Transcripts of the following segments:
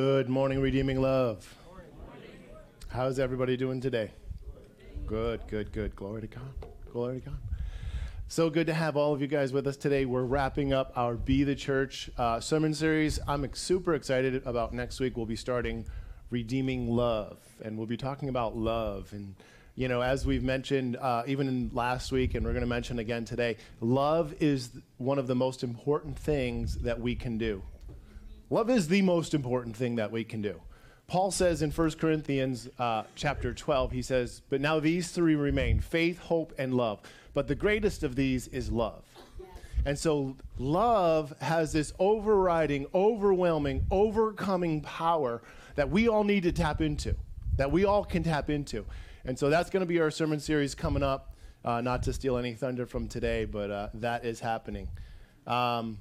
Good morning, Redeeming Love. How's everybody doing today? Good, good, good. Glory to God. Glory to God. So good to have all of you guys with us today. We're wrapping up our Be the Church uh, sermon series. I'm super excited about next week. We'll be starting Redeeming Love, and we'll be talking about love. And, you know, as we've mentioned uh, even last week, and we're going to mention again today, love is one of the most important things that we can do. Love is the most important thing that we can do. Paul says in 1 Corinthians uh, chapter 12, he says, But now these three remain faith, hope, and love. But the greatest of these is love. And so love has this overriding, overwhelming, overcoming power that we all need to tap into, that we all can tap into. And so that's going to be our sermon series coming up. Uh, not to steal any thunder from today, but uh, that is happening. Um,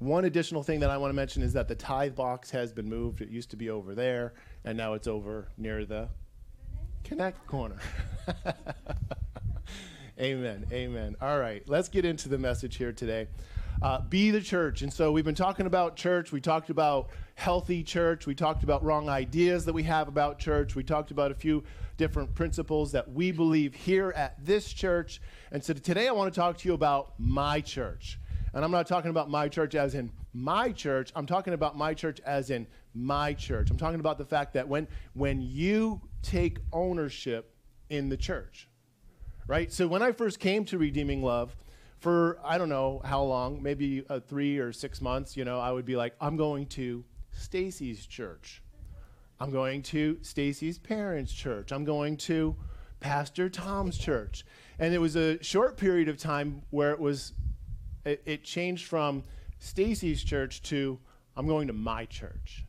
one additional thing that I want to mention is that the tithe box has been moved. It used to be over there, and now it's over near the Connect corner. amen. Amen. All right, let's get into the message here today. Uh, be the church. And so we've been talking about church. We talked about healthy church. We talked about wrong ideas that we have about church. We talked about a few different principles that we believe here at this church. And so today I want to talk to you about my church. And I'm not talking about my church as in my church. I'm talking about my church as in my church. I'm talking about the fact that when when you take ownership in the church, right? So when I first came to Redeeming Love, for I don't know how long, maybe uh, three or six months, you know, I would be like, I'm going to Stacy's church. I'm going to Stacy's parents' church. I'm going to Pastor Tom's church. And it was a short period of time where it was it, it changed from Stacy's church to I'm going to my church.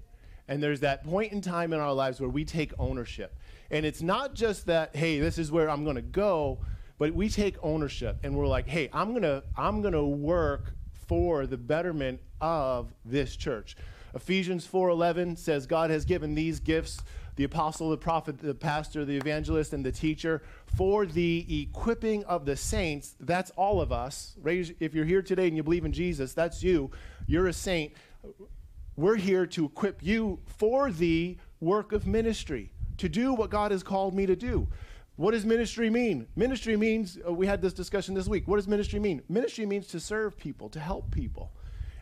And there's that point in time in our lives where we take ownership. And it's not just that, hey, this is where I'm going to go, but we take ownership and we're like, hey, I'm going to I'm going to work for the betterment of this church. Ephesians 4:11 says God has given these gifts the apostle, the prophet, the pastor, the evangelist, and the teacher for the equipping of the saints. That's all of us. If you're here today and you believe in Jesus, that's you. You're a saint. We're here to equip you for the work of ministry, to do what God has called me to do. What does ministry mean? Ministry means, uh, we had this discussion this week. What does ministry mean? Ministry means to serve people, to help people.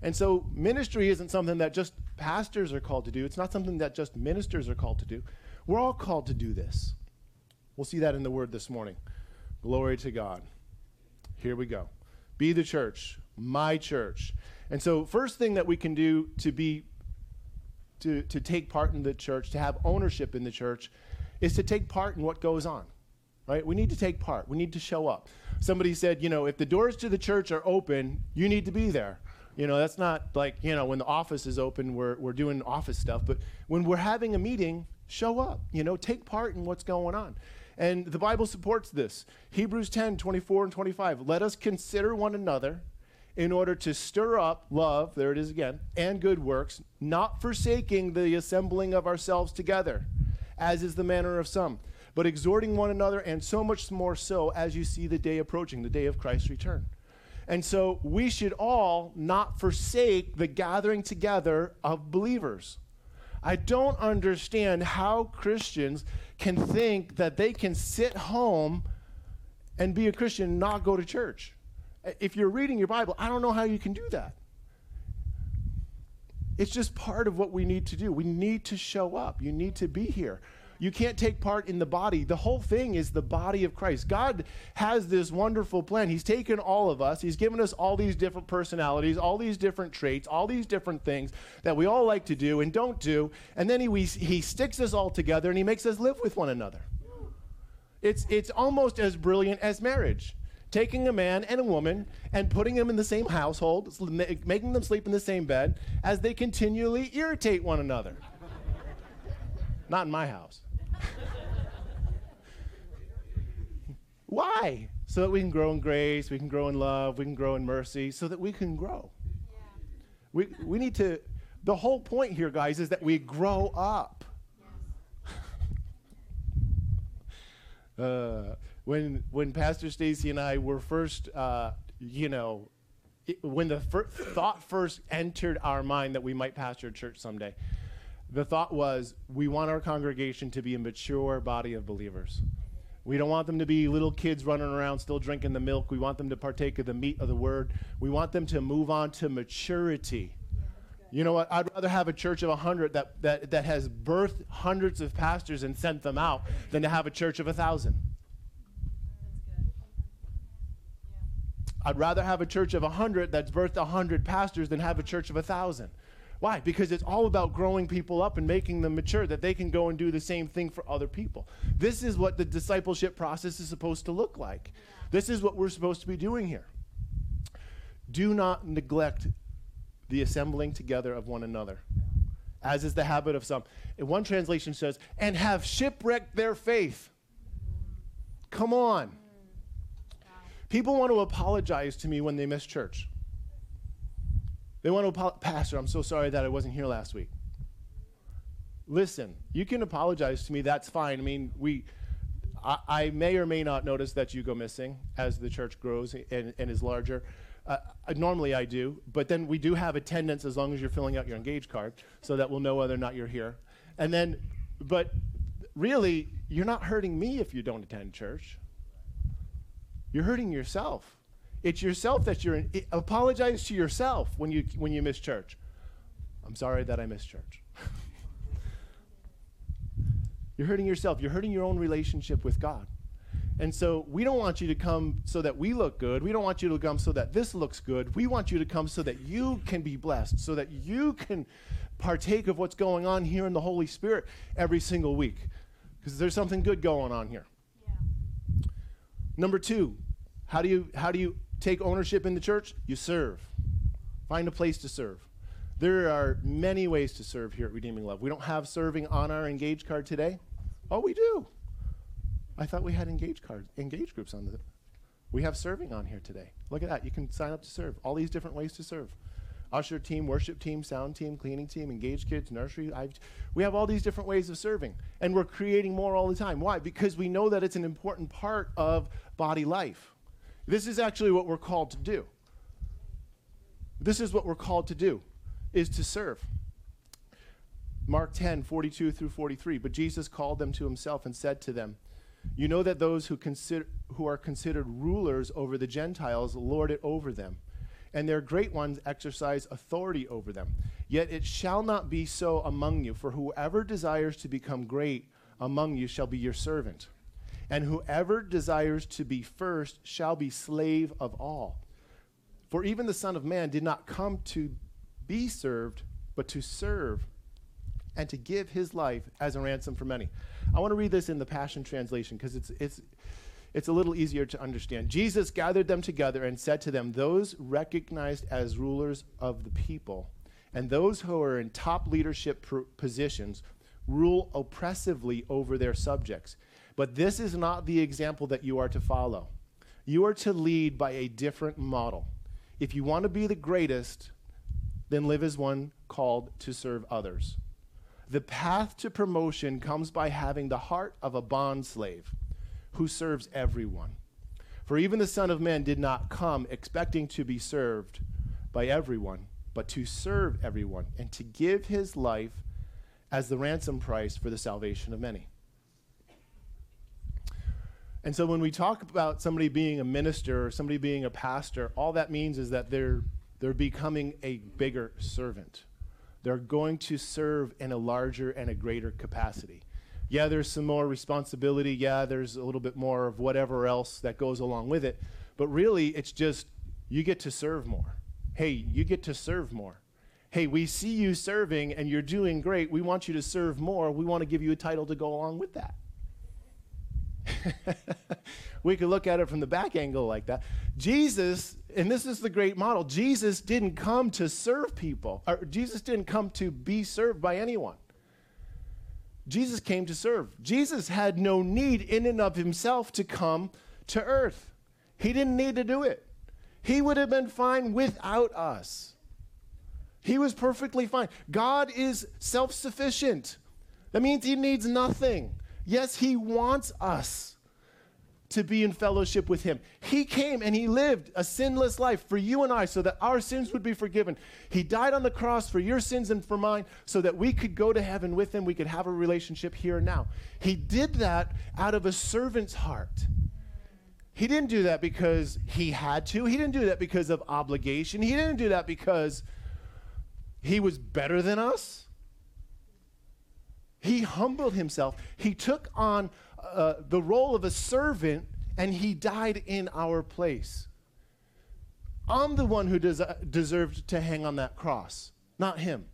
And so ministry isn't something that just pastors are called to do. It's not something that just ministers are called to do. We're all called to do this. We'll see that in the word this morning. Glory to God. Here we go. Be the church, my church. And so first thing that we can do to be to, to take part in the church, to have ownership in the church, is to take part in what goes on. Right? We need to take part. We need to show up. Somebody said, you know, if the doors to the church are open, you need to be there. You know, that's not like, you know, when the office is open, we're, we're doing office stuff. But when we're having a meeting, show up, you know, take part in what's going on. And the Bible supports this. Hebrews 10 24 and 25. Let us consider one another in order to stir up love, there it is again, and good works, not forsaking the assembling of ourselves together, as is the manner of some, but exhorting one another, and so much more so as you see the day approaching, the day of Christ's return. And so we should all not forsake the gathering together of believers. I don't understand how Christians can think that they can sit home and be a Christian and not go to church. If you're reading your Bible, I don't know how you can do that. It's just part of what we need to do. We need to show up. You need to be here. You can't take part in the body. The whole thing is the body of Christ. God has this wonderful plan. He's taken all of us, He's given us all these different personalities, all these different traits, all these different things that we all like to do and don't do. And then He, we, he sticks us all together and He makes us live with one another. It's, it's almost as brilliant as marriage taking a man and a woman and putting them in the same household, making them sleep in the same bed, as they continually irritate one another. Not in my house. Why? So that we can grow in grace, we can grow in love, we can grow in mercy, so that we can grow. Yeah. We, we need to, the whole point here, guys, is that we grow up. Yes. uh, when, when Pastor Stacy and I were first, uh, you know, it, when the fir- thought first entered our mind that we might pastor a church someday, The thought was we want our congregation to be a mature body of believers. We don't want them to be little kids running around still drinking the milk. We want them to partake of the meat of the word. We want them to move on to maturity. You know what? I'd rather have a church of 100 that, that, that has birthed hundreds of pastors and sent them out than to have a church of 1,000. I'd rather have a church of 100 that's birthed 100 pastors than have a church of 1,000. Why? Because it's all about growing people up and making them mature, that they can go and do the same thing for other people. This is what the discipleship process is supposed to look like. This is what we're supposed to be doing here. Do not neglect the assembling together of one another, as is the habit of some. One translation says, and have shipwrecked their faith. Come on. People want to apologize to me when they miss church. They want to apologize. Pastor, I'm so sorry that I wasn't here last week. Listen, you can apologize to me. That's fine. I mean, we, I, I may or may not notice that you go missing as the church grows and, and is larger. Uh, normally I do, but then we do have attendance as long as you're filling out your engage card so that we'll know whether or not you're here. And then, but really, you're not hurting me if you don't attend church. You're hurting yourself. It's yourself that you're in. It, apologize to yourself when you when you miss church. I'm sorry that I missed church. you're hurting yourself. You're hurting your own relationship with God. And so we don't want you to come so that we look good. We don't want you to come so that this looks good. We want you to come so that you can be blessed, so that you can partake of what's going on here in the Holy Spirit every single week. Because there's something good going on here. Yeah. Number two, how do you how do you take ownership in the church? You serve. Find a place to serve. There are many ways to serve here at Redeeming Love. We don't have serving on our engage card today. Oh, we do. I thought we had engage cards, engage groups on the. We have serving on here today. Look at that. You can sign up to serve. All these different ways to serve. Usher team, worship team, sound team, cleaning team, engage kids, nursery. I've, we have all these different ways of serving, and we're creating more all the time. Why? Because we know that it's an important part of body life. This is actually what we're called to do. This is what we're called to do, is to serve. Mark 10, 42 through 43. But Jesus called them to himself and said to them, You know that those who, consider, who are considered rulers over the Gentiles lord it over them, and their great ones exercise authority over them. Yet it shall not be so among you, for whoever desires to become great among you shall be your servant and whoever desires to be first shall be slave of all. For even the Son of Man did not come to be served, but to serve and to give his life as a ransom for many. I want to read this in the Passion Translation because it's, it's, it's a little easier to understand. Jesus gathered them together and said to them, Those recognized as rulers of the people and those who are in top leadership positions rule oppressively over their subjects but this is not the example that you are to follow. You are to lead by a different model. If you want to be the greatest, then live as one called to serve others. The path to promotion comes by having the heart of a bond slave who serves everyone. For even the Son of Man did not come expecting to be served by everyone, but to serve everyone and to give his life as the ransom price for the salvation of many. And so when we talk about somebody being a minister or somebody being a pastor, all that means is that they're, they're becoming a bigger servant. They're going to serve in a larger and a greater capacity. Yeah, there's some more responsibility. Yeah, there's a little bit more of whatever else that goes along with it. But really, it's just you get to serve more. Hey, you get to serve more. Hey, we see you serving and you're doing great. We want you to serve more. We want to give you a title to go along with that. we could look at it from the back angle like that. Jesus, and this is the great model, Jesus didn't come to serve people, or Jesus didn't come to be served by anyone. Jesus came to serve. Jesus had no need in and of himself to come to earth. He didn't need to do it. He would have been fine without us. He was perfectly fine. God is self sufficient. That means he needs nothing. Yes, He wants us to be in fellowship with him. He came and he lived a sinless life for you and I so that our sins would be forgiven. He died on the cross for your sins and for mine so that we could go to heaven with him. We could have a relationship here and now. He did that out of a servant's heart. He didn't do that because he had to. He didn't do that because of obligation. He didn't do that because he was better than us. He humbled himself. He took on uh, the role of a servant and he died in our place. I'm the one who des- deserved to hang on that cross, not him.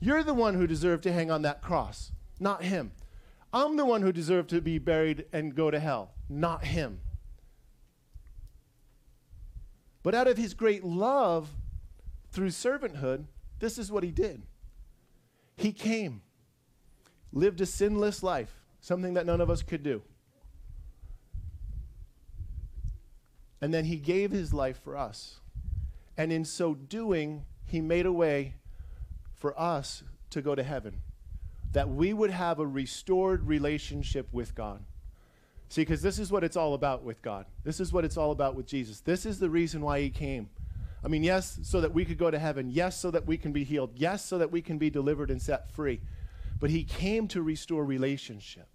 You're the one who deserved to hang on that cross, not him. I'm the one who deserved to be buried and go to hell, not him. But out of his great love through servanthood, this is what he did. He came, lived a sinless life, something that none of us could do. And then he gave his life for us. And in so doing, he made a way for us to go to heaven, that we would have a restored relationship with God. See, because this is what it's all about with God. This is what it's all about with Jesus. This is the reason why he came. I mean, yes, so that we could go to heaven. Yes, so that we can be healed. Yes, so that we can be delivered and set free. But he came to restore relationship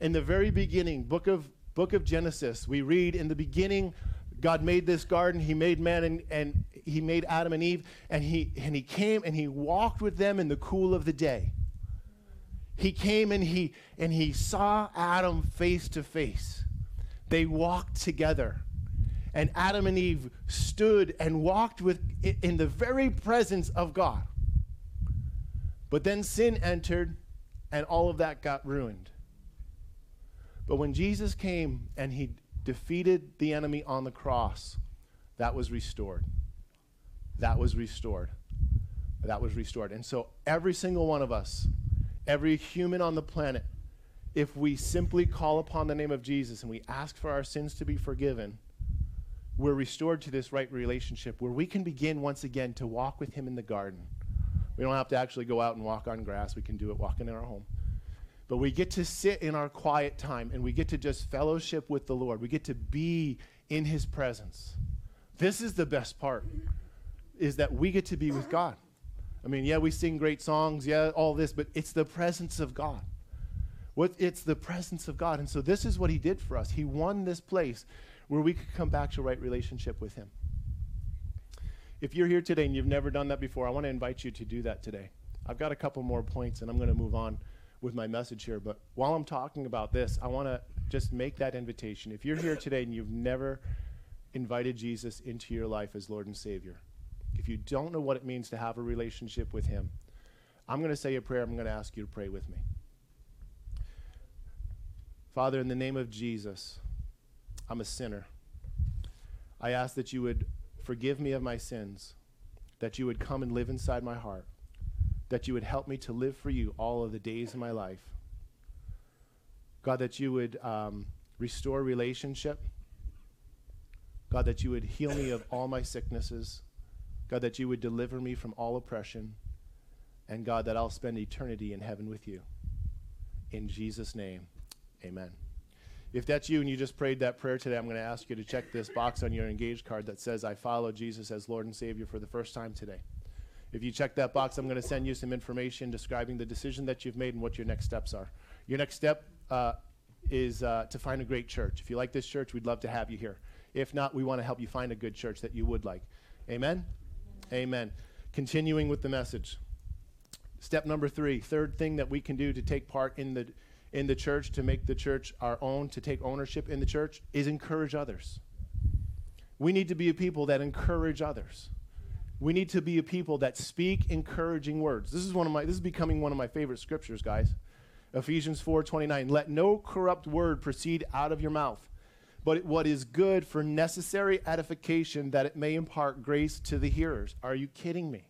in the very beginning, book of, book of Genesis, we read in the beginning, God made this garden, he made man and, and he made Adam and Eve, and he, and he came and he walked with them in the cool of the day. He came and he, and he saw Adam face to face. They walked together. And Adam and Eve stood and walked with in the very presence of God. But then sin entered and all of that got ruined. But when Jesus came and he defeated the enemy on the cross, that was restored. That was restored. That was restored. And so every single one of us, every human on the planet, if we simply call upon the name of Jesus and we ask for our sins to be forgiven, we're restored to this right relationship where we can begin once again to walk with Him in the garden. We don't have to actually go out and walk on grass, we can do it walking in our home. But we get to sit in our quiet time and we get to just fellowship with the Lord. We get to be in his presence. This is the best part is that we get to be with God. I mean, yeah, we sing great songs, yeah, all this, but it's the presence of God. What it's the presence of God. And so this is what he did for us. He won this place where we could come back to right relationship with him. If you're here today and you've never done that before, I want to invite you to do that today. I've got a couple more points and I'm going to move on with my message here. But while I'm talking about this, I want to just make that invitation. If you're here today and you've never invited Jesus into your life as Lord and Savior, if you don't know what it means to have a relationship with Him, I'm going to say a prayer. I'm going to ask you to pray with me. Father, in the name of Jesus, I'm a sinner. I ask that you would forgive me of my sins, that you would come and live inside my heart that you would help me to live for you all of the days of my life. God, that you would um, restore relationship. God, that you would heal me of all my sicknesses. God, that you would deliver me from all oppression. And God, that I'll spend eternity in heaven with you. In Jesus' name, amen. If that's you and you just prayed that prayer today, I'm going to ask you to check this box on your engaged card that says, I follow Jesus as Lord and Savior for the first time today. If you check that box, I'm going to send you some information describing the decision that you've made and what your next steps are. Your next step uh, is uh, to find a great church. If you like this church, we'd love to have you here. If not, we want to help you find a good church that you would like. Amen? Amen. Amen. Continuing with the message. Step number three, third thing that we can do to take part in the in the church, to make the church our own, to take ownership in the church, is encourage others. We need to be a people that encourage others. We need to be a people that speak encouraging words. This is one of my this is becoming one of my favorite scriptures, guys. Ephesians 4:29. Let no corrupt word proceed out of your mouth, but what is good for necessary edification that it may impart grace to the hearers. Are you kidding me?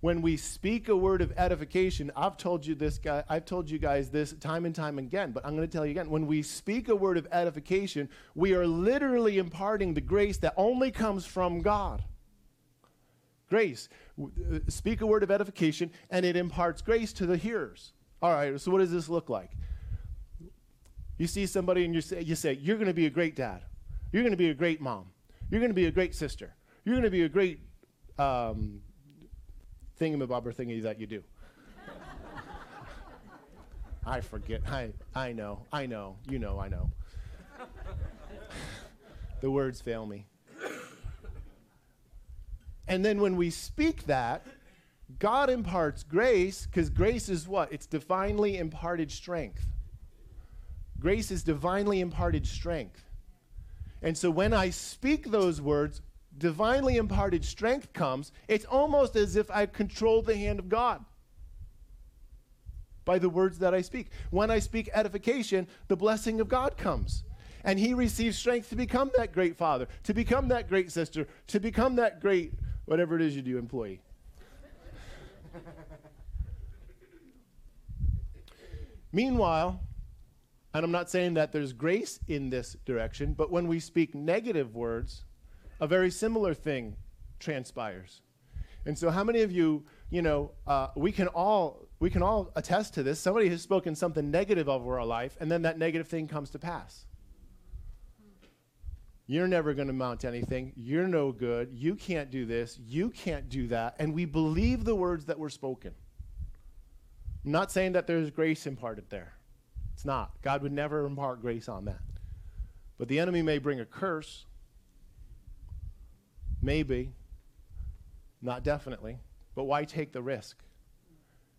When we speak a word of edification, I've told you this guy, I've told you guys this time and time again, but I'm going to tell you again. When we speak a word of edification, we are literally imparting the grace that only comes from God. Grace. Uh, speak a word of edification, and it imparts grace to the hearers. All right, so what does this look like? You see somebody and you say, you say You're going to be a great dad. You're going to be a great mom. You're going to be a great sister. You're going to be a great um, thingamabobber thingy that you do. I forget. I, I know. I know. You know, I know. the words fail me. And then when we speak that, God imparts grace because grace is what? It's divinely imparted strength. Grace is divinely imparted strength. And so when I speak those words, divinely imparted strength comes. It's almost as if I control the hand of God by the words that I speak. When I speak edification, the blessing of God comes. And he receives strength to become that great father, to become that great sister, to become that great whatever it is you do, employee. Meanwhile, and I'm not saying that there's grace in this direction, but when we speak negative words, a very similar thing transpires. And so, how many of you, you know, uh, we can all we can all attest to this. Somebody has spoken something negative over our life, and then that negative thing comes to pass. You're never going to mount anything. You're no good. You can't do this. You can't do that. And we believe the words that were spoken. I'm not saying that there's grace imparted there. It's not. God would never impart grace on that. But the enemy may bring a curse. Maybe. Not definitely. But why take the risk?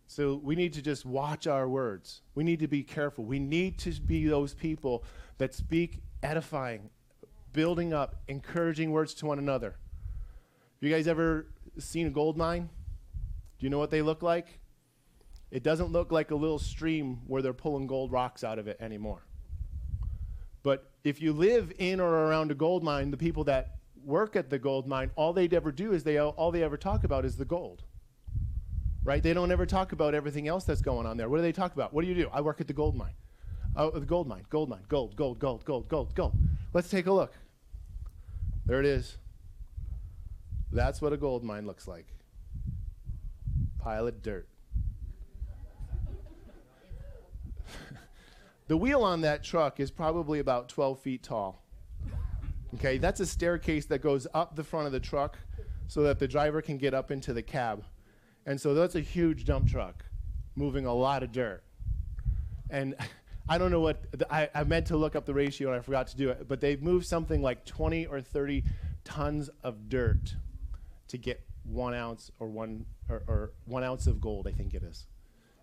So we need to just watch our words. We need to be careful. We need to be those people that speak edifying, building up, encouraging words to one another. Have you guys ever seen a gold mine? Do you know what they look like? It doesn't look like a little stream where they're pulling gold rocks out of it anymore. But if you live in or around a gold mine, the people that work at the gold mine, all they'd ever do is they all they ever talk about is the gold right? They don't ever talk about everything else that's going on there. What do they talk about? What do you do? I work at the gold mine. Oh, the gold mine, gold mine, gold, gold, gold, gold, gold, gold. Let's take a look. There it is. That's what a gold mine looks like. Pile of dirt. the wheel on that truck is probably about 12 feet tall. Okay, that's a staircase that goes up the front of the truck so that the driver can get up into the cab. And so that's a huge dump truck moving a lot of dirt. And I don't know what, I, I meant to look up the ratio and I forgot to do it, but they moved something like 20 or 30 tons of dirt to get one ounce or one, or, or one ounce of gold, I think it is.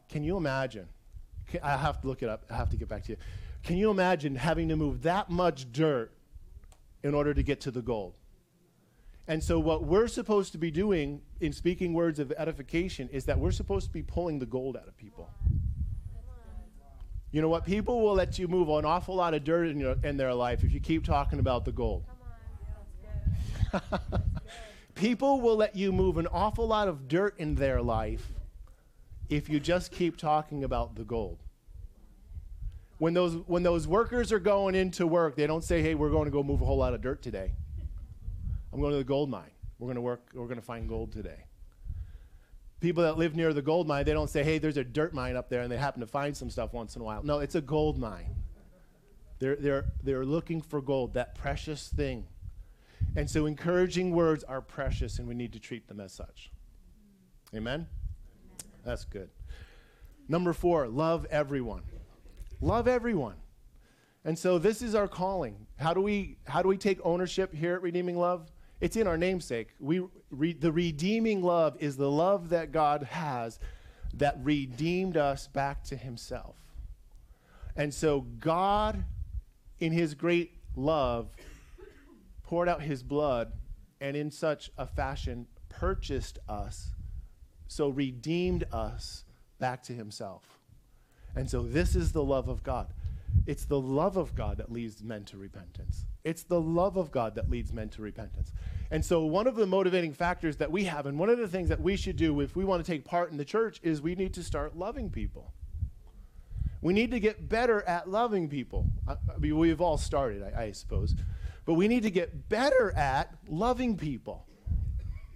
Can you imagine? I have to look it up. I have to get back to you. Can you imagine having to move that much dirt in order to get to the gold? And so, what we're supposed to be doing in speaking words of edification is that we're supposed to be pulling the gold out of people. You know what? People will let you move an awful lot of dirt in, your, in their life if you keep talking about the gold. people will let you move an awful lot of dirt in their life if you just keep talking about the gold. When those, when those workers are going into work, they don't say, hey, we're going to go move a whole lot of dirt today. I'm going to the gold mine. We're going to work, we're going to find gold today. People that live near the gold mine, they don't say, hey, there's a dirt mine up there, and they happen to find some stuff once in a while. No, it's a gold mine. They're, they're, they're looking for gold, that precious thing. And so encouraging words are precious, and we need to treat them as such. Amen? That's good. Number four, love everyone. Love everyone. And so this is our calling. How do we how do we take ownership here at Redeeming Love? It's in our namesake. We, re, the redeeming love is the love that God has that redeemed us back to himself. And so God, in his great love, poured out his blood and in such a fashion purchased us, so redeemed us back to himself. And so this is the love of God. It's the love of God that leads men to repentance. It's the love of God that leads men to repentance. And so, one of the motivating factors that we have, and one of the things that we should do if we want to take part in the church, is we need to start loving people. We need to get better at loving people. I, mean, we've all started, I, I suppose. But we need to get better at loving people.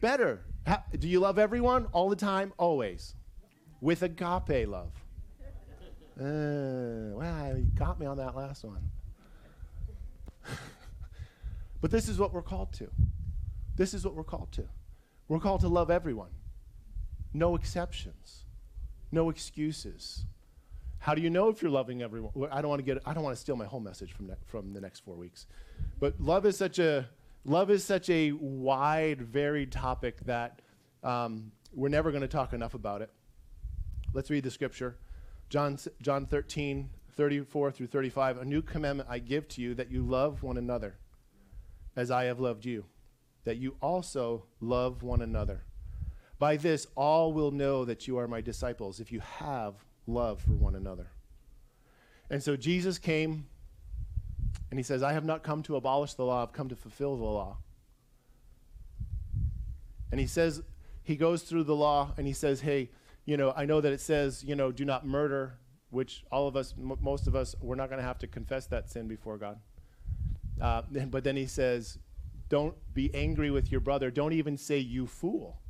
Better. How, do you love everyone all the time? Always. With agape love. Uh, well, you got me on that last one. but this is what we're called to. This is what we're called to. We're called to love everyone, no exceptions, no excuses. How do you know if you're loving everyone? I don't want to get. I don't want to steal my whole message from ne- from the next four weeks, but love is such a love is such a wide, varied topic that um, we're never going to talk enough about it. Let's read the scripture. John, John 13, 34 through 35. A new commandment I give to you that you love one another as I have loved you, that you also love one another. By this, all will know that you are my disciples if you have love for one another. And so Jesus came and he says, I have not come to abolish the law, I've come to fulfill the law. And he says, he goes through the law and he says, Hey, you know, I know that it says, you know, do not murder, which all of us, m- most of us, we're not going to have to confess that sin before God. Uh, but then he says, don't be angry with your brother. Don't even say, you fool.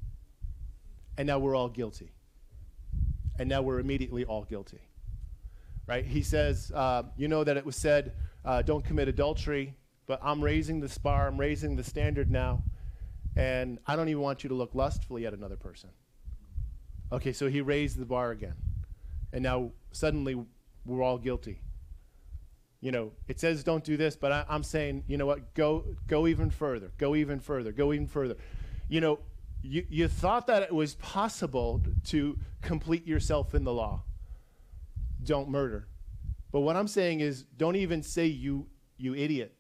And now we're all guilty. And now we're immediately all guilty. Right? He says, uh, you know that it was said, uh, don't commit adultery, but I'm raising the bar, I'm raising the standard now, and I don't even want you to look lustfully at another person. Okay, so he raised the bar again. And now suddenly we're all guilty. You know, it says don't do this, but I, am saying, you know what, go, go even further, go even further, go even further. You know, you, you thought that it was possible to complete yourself in the law. Don't murder. But what I'm saying is, don't even say you, you idiot.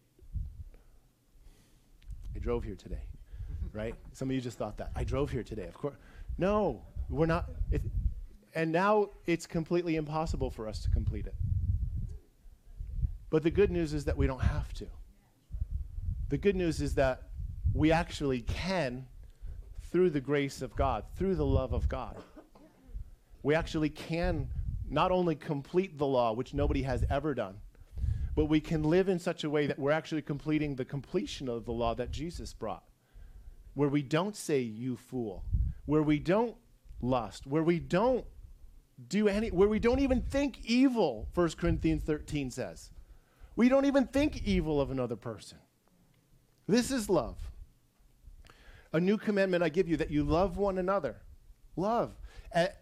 I drove here today, right? Some of you just thought that. I drove here today, of course. No, we're not, it, and now it's completely impossible for us to complete it. But the good news is that we don't have to. The good news is that we actually can through the grace of God, through the love of God. We actually can not only complete the law, which nobody has ever done, but we can live in such a way that we're actually completing the completion of the law that Jesus brought, where we don't say, you fool, where we don't lust, where we don't do any, where we don't even think evil, 1 Corinthians 13 says. We don't even think evil of another person. This is love. A new commandment I give you that you love one another. Love.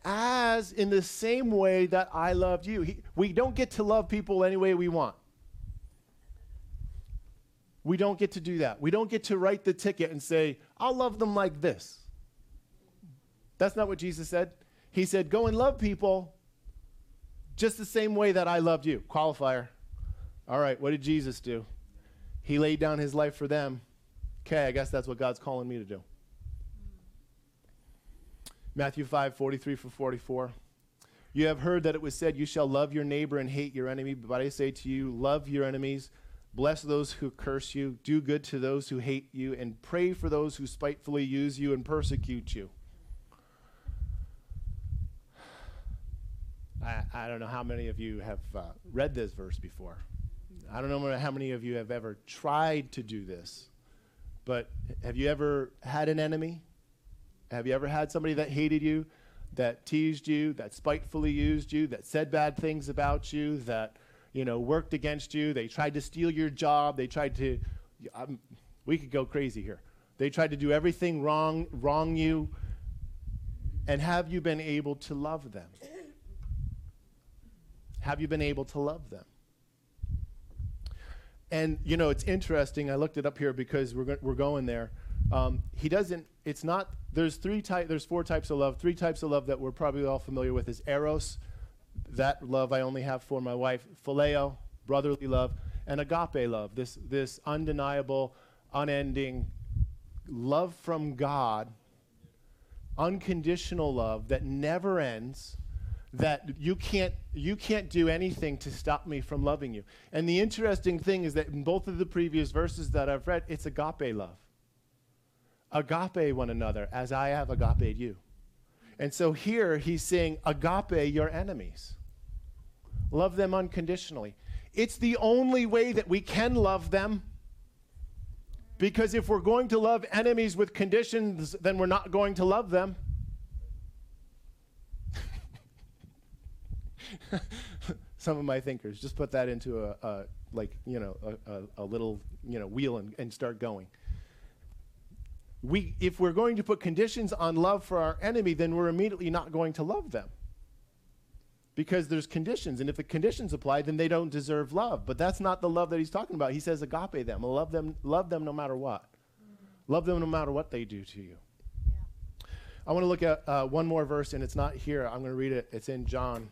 As in the same way that I loved you. He, we don't get to love people any way we want. We don't get to do that. We don't get to write the ticket and say, I'll love them like this. That's not what Jesus said. He said, Go and love people just the same way that I loved you. Qualifier. All right, what did Jesus do? He laid down his life for them. Okay, I guess that's what God's calling me to do. Matthew 5, 43 for 44. You have heard that it was said, You shall love your neighbor and hate your enemy. But I say to you, love your enemies, bless those who curse you, do good to those who hate you, and pray for those who spitefully use you and persecute you. I, I don't know how many of you have uh, read this verse before. I don't know how many of you have ever tried to do this, but have you ever had an enemy? Have you ever had somebody that hated you, that teased you, that spitefully used you, that said bad things about you, that you know worked against you? They tried to steal your job. They tried to. Um, we could go crazy here. They tried to do everything wrong, wrong you. And have you been able to love them? Have you been able to love them? And you know, it's interesting. I looked it up here because we're go- we're going there. Um, he doesn't. It's not. There's three type. There's four types of love. Three types of love that we're probably all familiar with is eros. That love I only have for my wife. Phileo, brotherly love, and agape love. This this undeniable, unending love from God. Unconditional love that never ends that you can't you can't do anything to stop me from loving you. And the interesting thing is that in both of the previous verses that I've read, it's agape love. Agape one another as I have agape you. And so here he's saying agape your enemies. Love them unconditionally. It's the only way that we can love them. Because if we're going to love enemies with conditions, then we're not going to love them. some of my thinkers. Just put that into a, a like you know a, a, a little you know wheel and, and start going. We, if we're going to put conditions on love for our enemy, then we're immediately not going to love them. Because there's conditions and if the conditions apply then they don't deserve love. But that's not the love that he's talking about. He says agape them. Love them love them no matter what. Mm-hmm. love them no matter what they do to you. I want to look at uh, one more verse and it's not here. I'm going to read it. It's in john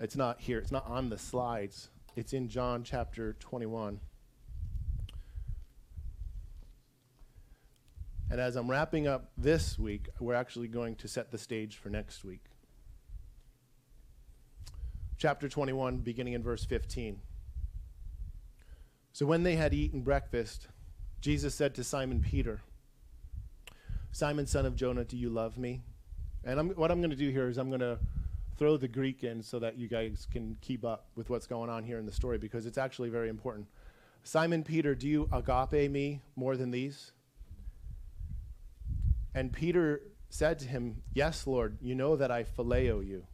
it's not here it's not on the slides it's in john chapter 21 and as i'm wrapping up this week we're actually going to set the stage for next week chapter 21, beginning in verse 15. So when they had eaten breakfast, Jesus said to Simon Peter, Simon, son of Jonah, do you love me? And I'm, what I'm going to do here is I'm going to throw the Greek in so that you guys can keep up with what's going on here in the story because it's actually very important. Simon Peter, do you agape me more than these? And Peter said to him, Yes, Lord, you know that I phileo you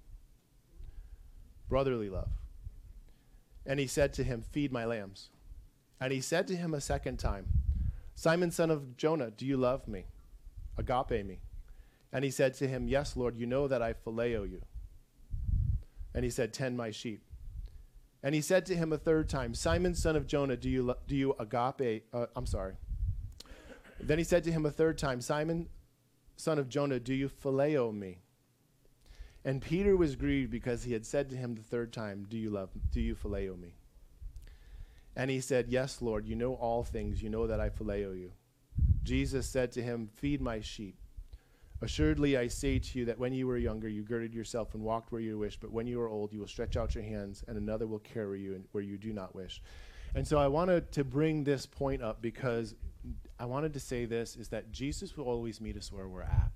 brotherly love. And he said to him, Feed my lambs. And he said to him a second time, Simon, son of Jonah, do you love me? Agape me. And he said to him, Yes, Lord, you know that I phileo you. And he said, Tend my sheep. And he said to him a third time, Simon, son of Jonah, do you, do you agape? Uh, I'm sorry. Then he said to him a third time, Simon, son of Jonah, do you phileo me? And Peter was grieved because he had said to him the third time, Do you love do you phileo me? And he said, Yes, Lord, you know all things, you know that I phileo you. Jesus said to him, Feed my sheep. Assuredly, I say to you that when you were younger, you girded yourself and walked where you wish, but when you are old, you will stretch out your hands, and another will carry you where you do not wish. And so I wanted to bring this point up because I wanted to say this is that Jesus will always meet us where we're at.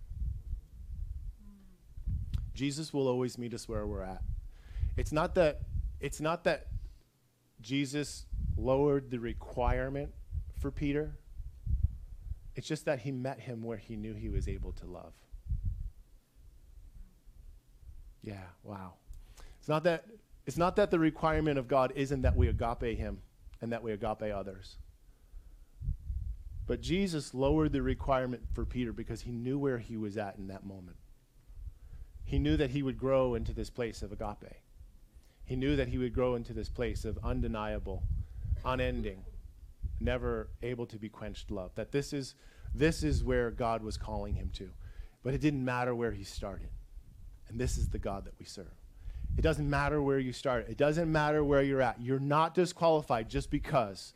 Jesus will always meet us where we're at. It's not that it's not that Jesus lowered the requirement for Peter. It's just that he met him where he knew he was able to love. Yeah, wow. It's not that it's not that the requirement of God isn't that we agape him and that we agape others. But Jesus lowered the requirement for Peter because he knew where he was at in that moment. He knew that he would grow into this place of agape. He knew that he would grow into this place of undeniable, unending, never able to be quenched love. That this is, this is where God was calling him to. But it didn't matter where he started. And this is the God that we serve. It doesn't matter where you start. It doesn't matter where you're at. You're not disqualified just because.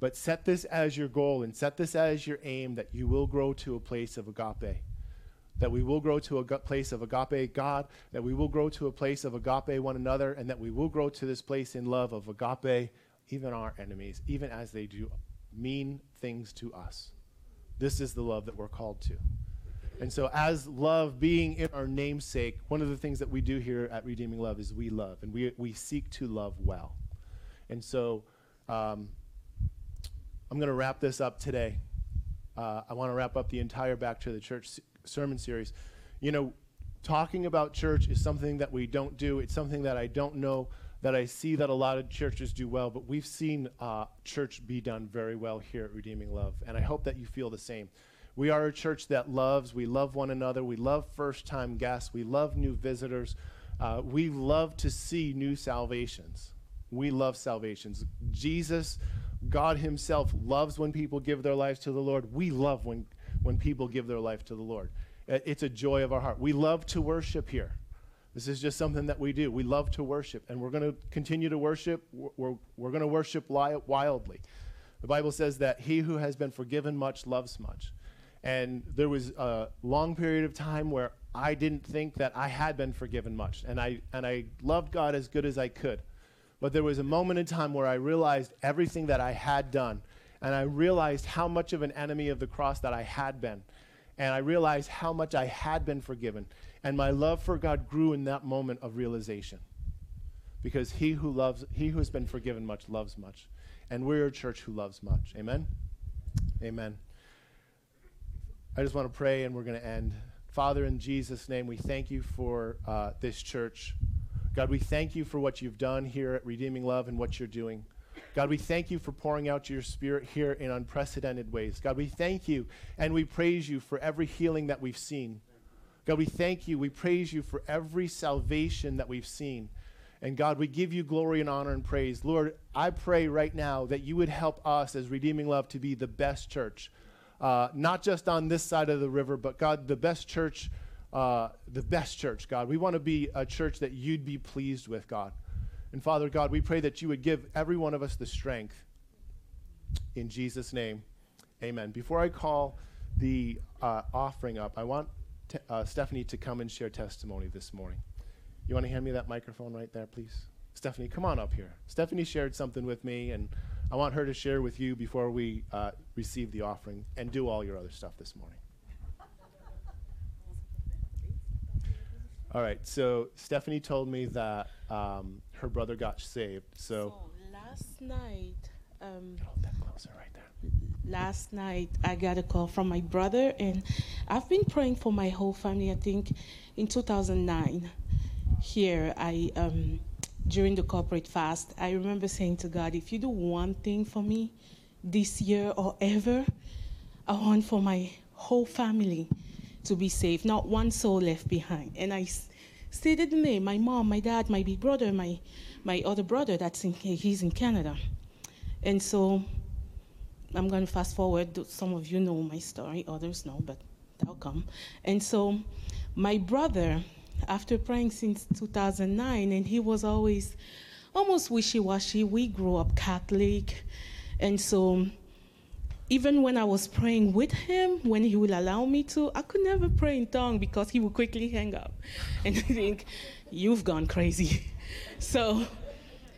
But set this as your goal and set this as your aim that you will grow to a place of agape that we will grow to a place of agape God, that we will grow to a place of agape one another, and that we will grow to this place in love of agape even our enemies, even as they do mean things to us. This is the love that we're called to. And so, as love being in our namesake, one of the things that we do here at Redeeming Love is we love, and we, we seek to love well. And so, um, I'm going to wrap this up today. Uh, I want to wrap up the entire Back to the Church sermon series. You know, talking about church is something that we don't do. It's something that I don't know that I see that a lot of churches do well, but we've seen uh, church be done very well here at Redeeming Love, and I hope that you feel the same. We are a church that loves, we love one another, we love first time guests, we love new visitors, uh, we love to see new salvations. We love salvations. Jesus, God Himself, loves when people give their lives to the Lord. We love when when people give their life to the Lord. It's a joy of our heart. We love to worship here. This is just something that we do. We love to worship, and we're going to continue to worship. We're, we're going to worship wildly. The Bible says that he who has been forgiven much loves much. And there was a long period of time where I didn't think that I had been forgiven much, and I, and I loved God as good as I could. But there was a moment in time where I realized everything that I had done and I realized how much of an enemy of the cross that I had been. And I realized how much I had been forgiven. And my love for God grew in that moment of realization. Because he who loves, he who has been forgiven much loves much. And we're a church who loves much. Amen? Amen. I just want to pray and we're going to end. Father, in Jesus' name, we thank you for uh, this church. God, we thank you for what you've done here at Redeeming Love and what you're doing. God, we thank you for pouring out your spirit here in unprecedented ways. God, we thank you and we praise you for every healing that we've seen. God, we thank you. We praise you for every salvation that we've seen. And God, we give you glory and honor and praise. Lord, I pray right now that you would help us as Redeeming Love to be the best church, uh, not just on this side of the river, but God, the best church, uh, the best church, God. We want to be a church that you'd be pleased with, God. And Father God, we pray that you would give every one of us the strength. In Jesus' name, amen. Before I call the uh, offering up, I want t- uh, Stephanie to come and share testimony this morning. You want to hand me that microphone right there, please? Stephanie, come on up here. Stephanie shared something with me, and I want her to share with you before we uh, receive the offering and do all your other stuff this morning. All right, so Stephanie told me that um, her brother got saved. So, So last night, um, hold that closer right there. Last night I got a call from my brother, and I've been praying for my whole family. I think in 2009, here I um, during the corporate fast, I remember saying to God, "If you do one thing for me this year or ever, I want for my whole family to be saved, not one soul left behind." And I stated the name: my mom, my dad, my big brother, my my other brother. That's in he's in Canada, and so I'm going to fast forward. Some of you know my story, others know, but that'll come. And so, my brother, after praying since 2009, and he was always almost wishy washy. We grew up Catholic. And so, even when I was praying with him, when he would allow me to, I could never pray in tongue because he would quickly hang up and think, You've gone crazy. So,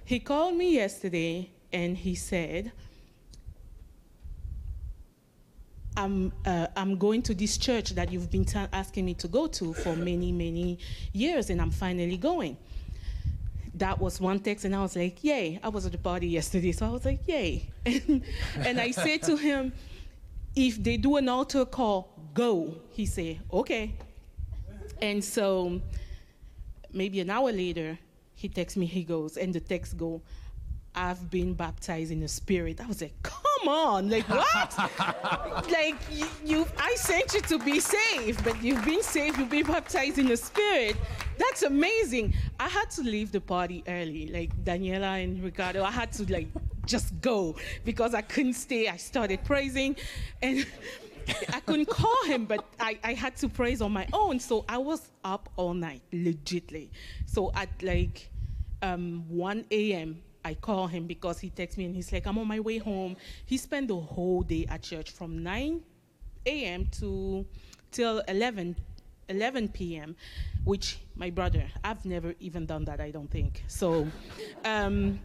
he called me yesterday and he said, I'm, uh, I'm going to this church that you've been asking me to go to for many, many years, and I'm finally going. That was one text, and I was like, Yay. I was at the party yesterday, so I was like, Yay. And, and I said to him, If they do an altar call, go. He said, Okay. And so maybe an hour later, he texts me, he goes, and the text go, I've been baptized in the spirit. I was like, come on, like what? like you, you, I sent you to be saved, but you've been saved, you've been baptized in the spirit. That's amazing. I had to leave the party early, like Daniela and Ricardo. I had to like just go because I couldn't stay. I started praising, and I couldn't call him, but I, I had to praise on my own. So I was up all night, legitly. So at like um, 1 a.m., I call him because he texts me and he's like, I'm on my way home. He spent the whole day at church from 9 a.m. to till 11, 11 p.m., which my brother, I've never even done that, I don't think. So, um,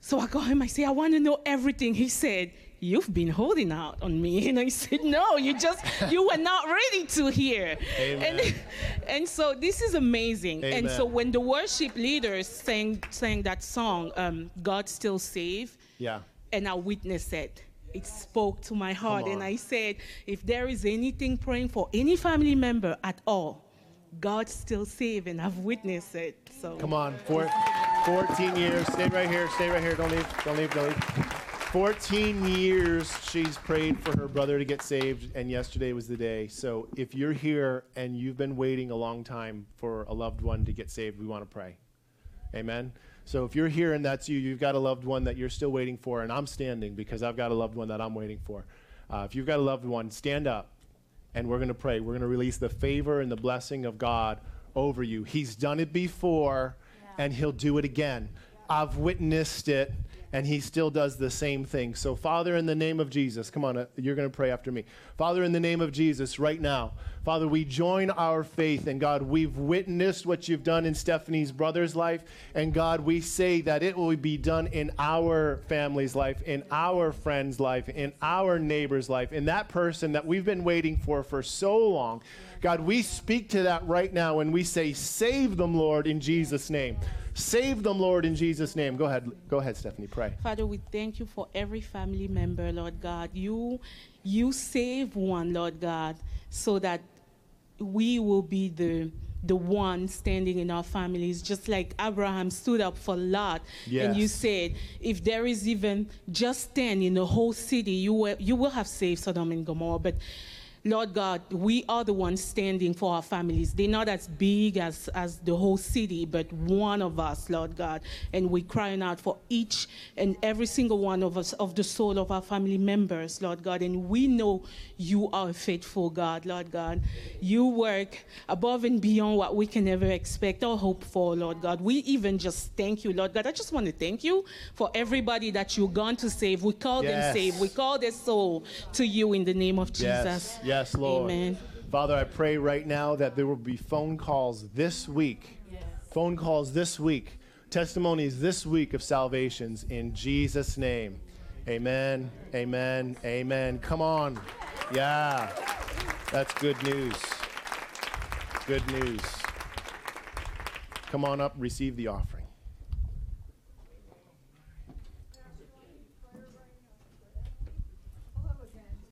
so I call him, I say, I want to know everything. He said, You've been holding out on me. And I said, No, you just, you were not ready to hear. Amen. And, and so this is amazing. And so when the worship leaders sang, sang that song, um, God Still Save, Yeah. and I witnessed it. It spoke to my heart, and. I said, if there is anything praying for any family member at all, God still save, and I've witnessed it. So Come on, four, 14 years. Stay right here. Stay right here. Don't leave. Don't leave. Don't leave. 14 years she's prayed for her brother to get saved, and yesterday was the day. So if you're here and you've been waiting a long time for a loved one to get saved, we want to pray. Amen. So if you're here and that's you, you've got a loved one that you're still waiting for, and I'm standing because I've got a loved one that I'm waiting for. Uh, if you've got a loved one, stand up and we're going to pray. We're going to release the favor and the blessing of God over you. He's done it before, and He'll do it again. I've witnessed it, and He still does the same thing. So, Father, in the name of Jesus, come on, uh, you're going to pray after me. Father, in the name of Jesus, right now, Father, we join our faith, and God, we've witnessed what you've done in Stephanie's brother's life, and God, we say that it will be done in our family's life, in our friend's life, in our neighbor's life, in that person that we've been waiting for for so long. God, we speak to that right now and we say, Save them, Lord, in Jesus' name. Save them, Lord, in Jesus' name. Go ahead, go ahead, Stephanie, pray. Father, we thank you for every family member, Lord God. You, you save one, Lord God, so that we will be the the one standing in our families, just like Abraham stood up for Lot. And you said, if there is even just 10 in the whole city, you will, you will have saved Sodom and Gomorrah. But Lord God, we are the ones standing for our families. They're not as big as, as the whole city, but one of us, Lord God. And we're crying out for each and every single one of us, of the soul of our family members, Lord God. And we know you are a faithful God, Lord God. You work above and beyond what we can ever expect or hope for, Lord God. We even just thank you, Lord God. I just want to thank you for everybody that you're gone to save. We call Yes. them saved. We call their soul to you in the name of Jesus. Yes, yes, Lord. Amen. Father, I pray right now that there will be phone calls this week. Phone calls this week. Testimonies this week of salvations in Jesus' name. Amen. Amen. Amen. Come on. Yeah. That's good news. Good news. Come on up, receive the offering.